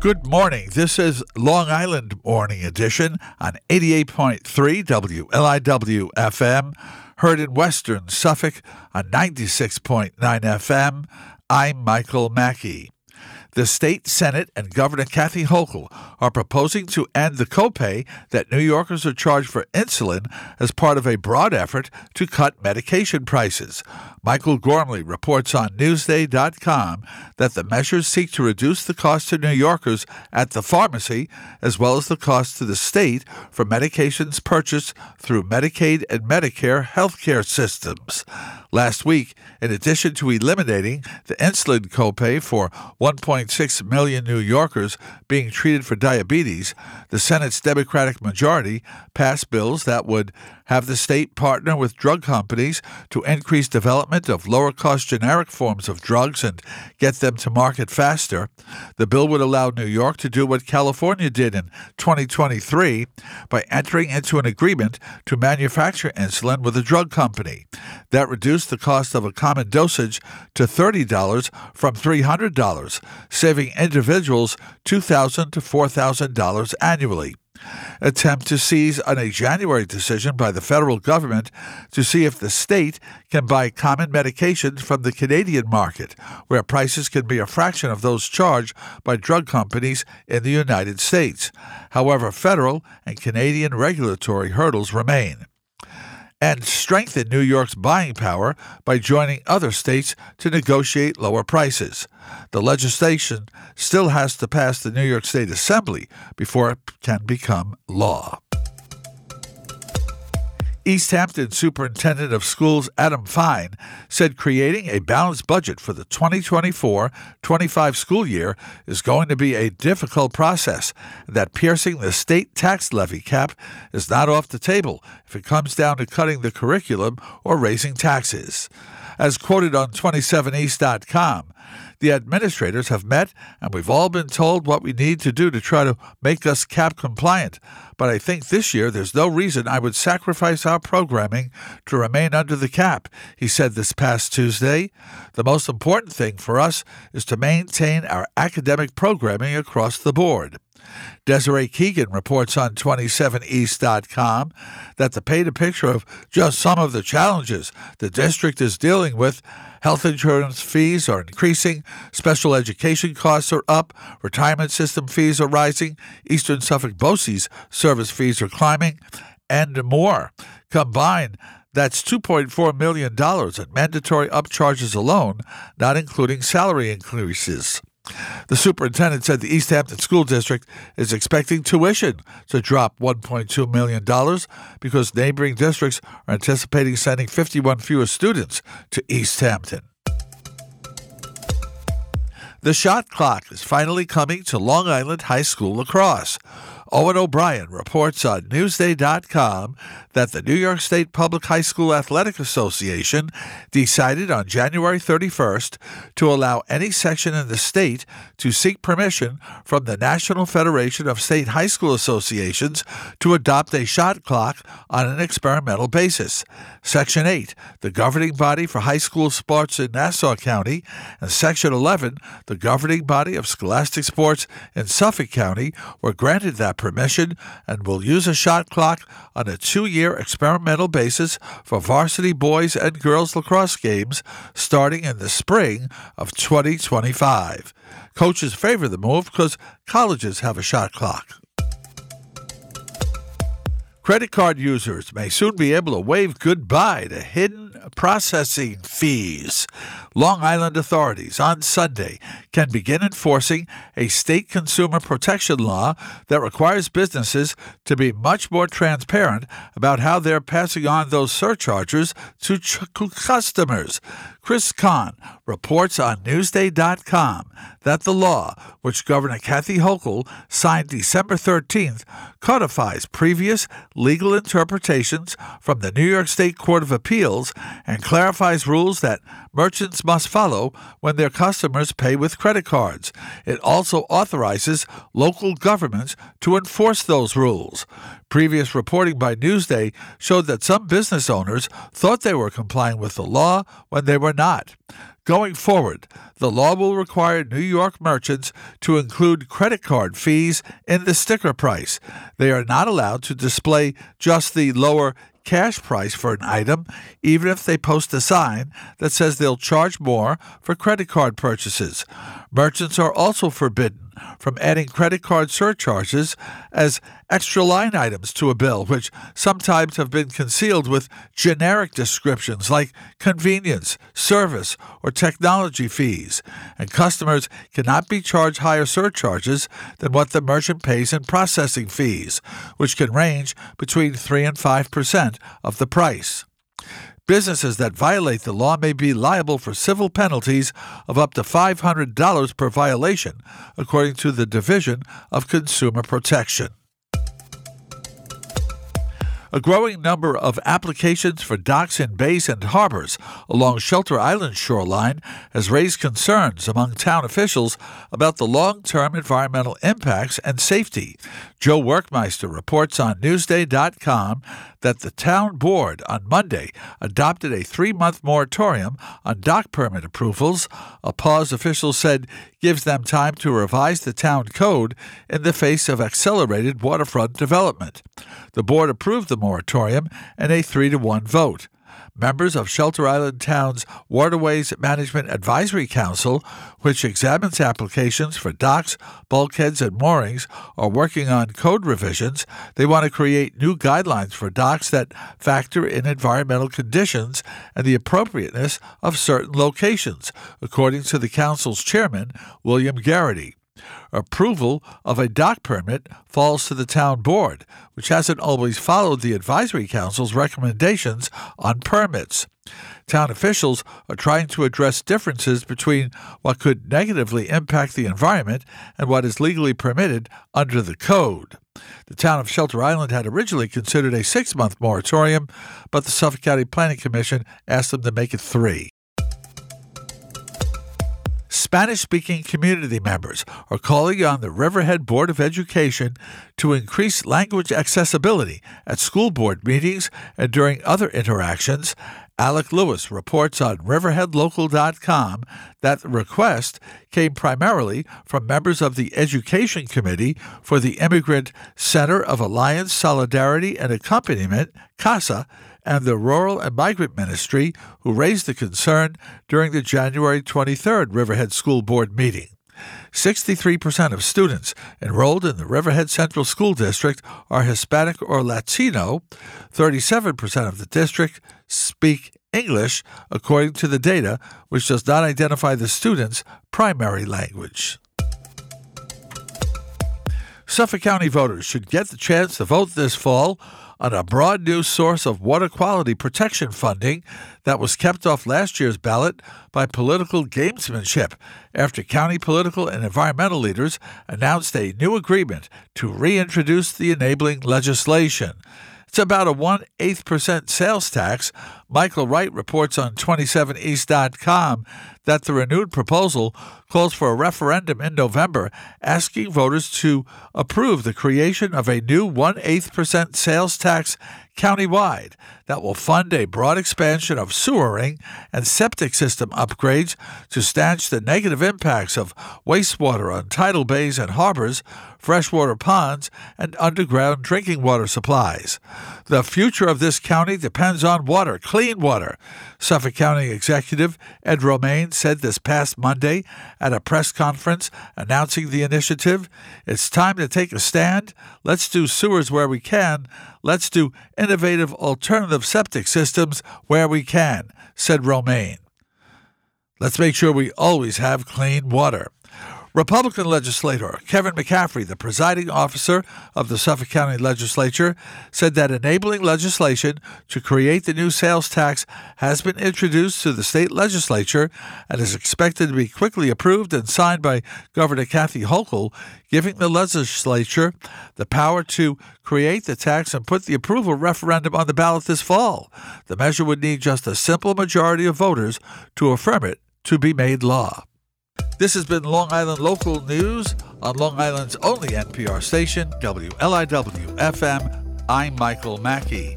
Good morning. This is Long Island Morning Edition on 88.3 WLIW FM, heard in Western Suffolk on 96.9 FM. I'm Michael Mackey. The state Senate and Governor Kathy Hochul are proposing to end the copay that New Yorkers are charged for insulin as part of a broad effort to cut medication prices. Michael Gormley reports on Newsday.com that the measures seek to reduce the cost to New Yorkers at the pharmacy as well as the cost to the state for medications purchased through Medicaid and Medicare healthcare systems. Last week, in addition to eliminating the insulin copay for 1.6 million New Yorkers being treated for diabetes, the Senate's Democratic majority passed bills that would have the state partner with drug companies to increase development of lower cost generic forms of drugs and get them to market faster. The bill would allow New York to do what California did in 2023 by entering into an agreement to manufacture insulin with a drug company. That reduced the cost of a common dosage to $30 from $300, saving individuals 2,000 to $4,000 annually attempt to seize on a January decision by the federal government to see if the state can buy common medications from the Canadian market, where prices can be a fraction of those charged by drug companies in the United States. However, federal and Canadian regulatory hurdles remain and strengthen New York's buying power by joining other states to negotiate lower prices. The legislation still has to pass the New York State Assembly before it can become law. East Hampton Superintendent of Schools Adam Fine said creating a balanced budget for the 2024 25 school year is going to be a difficult process, and that piercing the state tax levy cap is not off the table if it comes down to cutting the curriculum or raising taxes. As quoted on 27east.com, the administrators have met, and we've all been told what we need to do to try to make us cap compliant. But I think this year there's no reason I would sacrifice our programming to remain under the cap, he said this past Tuesday. The most important thing for us is to maintain our academic programming across the board. Desiree Keegan reports on 27east.com that to paint a picture of just some of the challenges the district is dealing with, health insurance fees are increasing, special education costs are up, retirement system fees are rising, Eastern Suffolk BOCES service fees are climbing, and more. Combined, that's $2.4 million in mandatory upcharges alone, not including salary increases. The superintendent said the East Hampton School District is expecting tuition to drop $1.2 million because neighboring districts are anticipating sending 51 fewer students to East Hampton. The shot clock is finally coming to Long Island High School lacrosse. Owen O'Brien reports on Newsday.com that the New York State Public High School Athletic Association decided on January 31st to allow any section in the state to seek permission from the National Federation of State High School Associations to adopt a shot clock on an experimental basis. Section 8, the governing body for high school sports in Nassau County, and Section 11, the governing body of scholastic sports in Suffolk County, were granted that permission and will use a shot clock on a two year experimental basis for varsity boys and girls lacrosse games starting in the spring of 2025. Coaches favor the move because colleges have a shot clock. Credit card users may soon be able to wave goodbye to hidden processing fees. Long Island authorities on Sunday can begin enforcing a state consumer protection law that requires businesses to be much more transparent about how they're passing on those surcharges to, ch- customers. Chris Kahn reports on Newsday.com that the law, which Governor Kathy Hochul signed December 13th, codifies previous legal interpretations from the New York State Court of Appeals and clarifies rules that merchants must follow when their customers pay with credit cards. It also authorizes local governments to enforce those rules. Previous reporting by Newsday showed that some business owners thought they were complying with the law when they were not. Going forward, the law will require New York merchants to include credit card fees in the sticker price. They are not allowed to display just the lower cash price for an item, even if they post a sign that says they'll charge more for credit card purchases. Merchants are also forbidden from adding credit card surcharges as extra line items to a bill, which sometimes have been concealed with generic descriptions like convenience, service, or technology fees. And customers cannot be charged higher surcharges than what the merchant pays in processing fees, which can range between 3 and 5 percent of the price. Businesses that violate the law may be liable for civil penalties of up to $500 per violation, according to the Division of Consumer Protection. A growing number of applications for docks in bays and harbors along Shelter Island shoreline has raised concerns among town officials about the long term environmental impacts and safety. Joe Werkmeister reports on Newsday.com that the town board on Monday adopted a three month moratorium on dock permit approvals, a pause officials said gives them time to revise the town code in the face of accelerated waterfront development. The board approved the moratorium in a 3 to 1 vote. Members of Shelter Island Town's Waterways Management Advisory Council, which examines applications for docks, bulkheads, and moorings, are working on code revisions. They want to create new guidelines for docks that factor in environmental conditions and the appropriateness of certain locations, according to the Council's chairman, William Garrity. Approval of a dock permit falls to the town board, which hasn't always followed the advisory council's recommendations on permits. Town officials are trying to address differences between what could negatively impact the environment and what is legally permitted under the code. The town of Shelter Island had originally considered a six month moratorium, but the Suffolk County Planning Commission asked them to make it three. Spanish speaking community members are calling on the Riverhead Board of Education to increase language accessibility at school board meetings and during other interactions. Alec Lewis reports on RiverheadLocal.com that the request came primarily from members of the Education Committee for the Immigrant Center of Alliance, Solidarity, and Accompaniment, CASA, and the Rural and Migrant Ministry, who raised the concern during the January 23rd Riverhead School Board meeting. 63% of students enrolled in the Riverhead Central School District are Hispanic or Latino. 37% of the district speak English, according to the data, which does not identify the student's primary language. Suffolk County voters should get the chance to vote this fall on a broad new source of water quality protection funding that was kept off last year's ballot by political gamesmanship after county political and environmental leaders announced a new agreement to reintroduce the enabling legislation. It's about a 1 8% sales tax. Michael Wright reports on 27east.com that the renewed proposal calls for a referendum in November asking voters to approve the creation of a new 1 8% sales tax countywide that will fund a broad expansion of sewering and septic system upgrades to stanch the negative impacts of wastewater on tidal bays and harbors, freshwater ponds, and underground drinking water supplies. The future of this county depends on water, clean water. Suffolk County Executive Ed Romaine said this past Monday at a press conference announcing the initiative. It's time to take a stand. Let's do sewers where we can. Let's do innovative alternative septic systems where we can, said Romaine. Let's make sure we always have clean water. Republican legislator Kevin McCaffrey, the presiding officer of the Suffolk County Legislature, said that enabling legislation to create the new sales tax has been introduced to the state legislature and is expected to be quickly approved and signed by Governor Kathy Hochul, giving the legislature the power to create the tax and put the approval referendum on the ballot this fall. The measure would need just a simple majority of voters to affirm it to be made law. This has been Long Island Local News on Long Island's only NPR station, WLIW FM. I'm Michael Mackey.